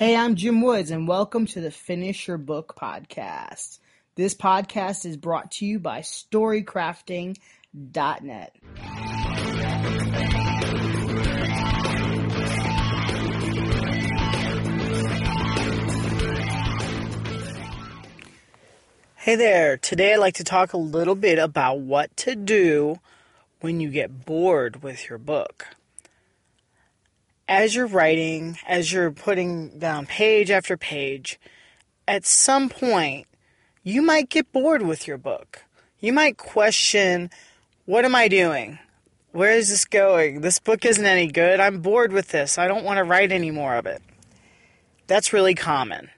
Hey, I'm Jim Woods, and welcome to the Finish Your Book podcast. This podcast is brought to you by StoryCrafting.net. Hey there, today I'd like to talk a little bit about what to do when you get bored with your book as you're writing, as you're putting down page after page, at some point, you might get bored with your book. You might question, what am I doing? Where is this going? This book isn't any good. I'm bored with this. I don't want to write any more of it. That's really common.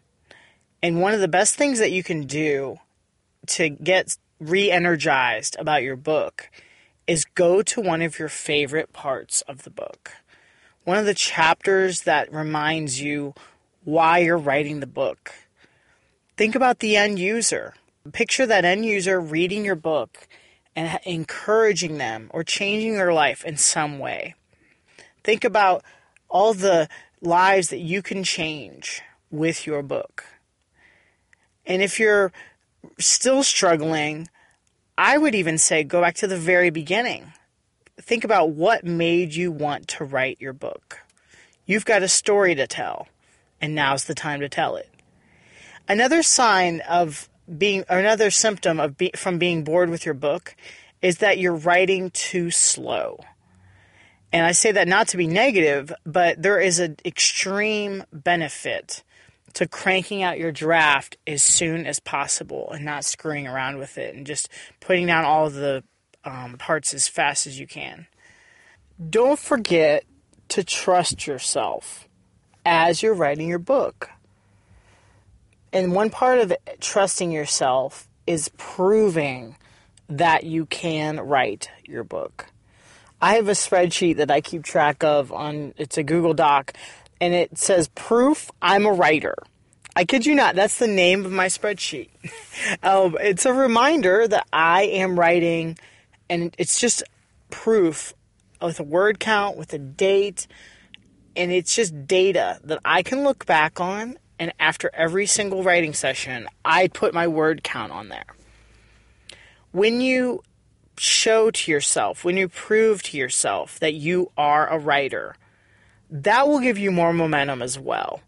And one of the best things that you can do to get re energized about your book is go to one of your favorite parts of the book one of the chapters that reminds you why you're writing the book. Think about the end user. Picture that end user reading your book and encouraging them or changing their life in some way. Think about all the lives that you can change with your book. And if you're still struggling, I would even say go back to the very beginning think about what made you want to write your book. You've got a story to tell, and now's the time to tell it. Another sign of being, another symptom of be, from being bored with your book is that you're writing too slow. And I say that not to be negative, but there is an extreme benefit to cranking out your draft as soon as possible and not screwing around with it and just putting down all the um, parts as fast as you can. Don't forget to trust yourself as you're writing your book. And one part of trusting yourself is proving that you can write your book. I have a spreadsheet that I keep track of on it's a Google Doc and it says proof I'm a writer. I kid you not, that's the name of my spreadsheet. um, it's a reminder that I am writing and it's just proof with a word count, with a date, and it's just data that I can look back on. And after every single writing session, I put my word count on there. When you show to yourself, when you prove to yourself that you are a writer, that will give you more momentum as well.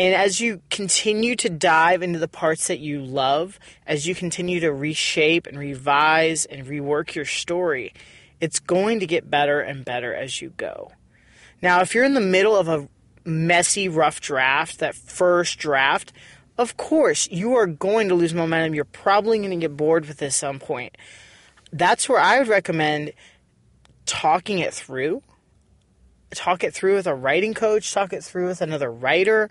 And as you continue to dive into the parts that you love, as you continue to reshape and revise and rework your story, it's going to get better and better as you go. Now, if you're in the middle of a messy, rough draft, that first draft, of course, you are going to lose momentum. You're probably going to get bored with this at some point. That's where I would recommend talking it through. Talk it through with a writing coach, talk it through with another writer,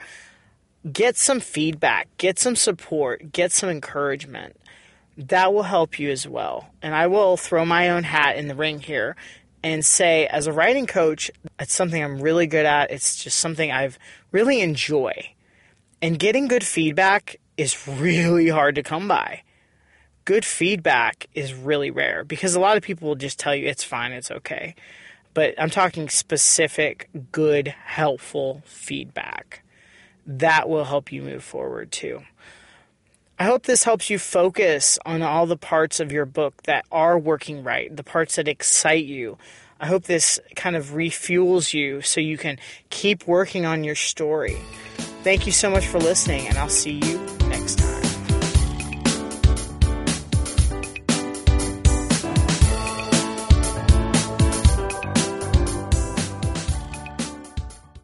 get some feedback, get some support, get some encouragement. That will help you as well. And I will throw my own hat in the ring here and say, as a writing coach, it's something I'm really good at. It's just something I've really enjoy. And getting good feedback is really hard to come by. Good feedback is really rare because a lot of people will just tell you it's fine, it's okay. But I'm talking specific, good, helpful feedback that will help you move forward too. I hope this helps you focus on all the parts of your book that are working right, the parts that excite you. I hope this kind of refuels you so you can keep working on your story. Thank you so much for listening, and I'll see you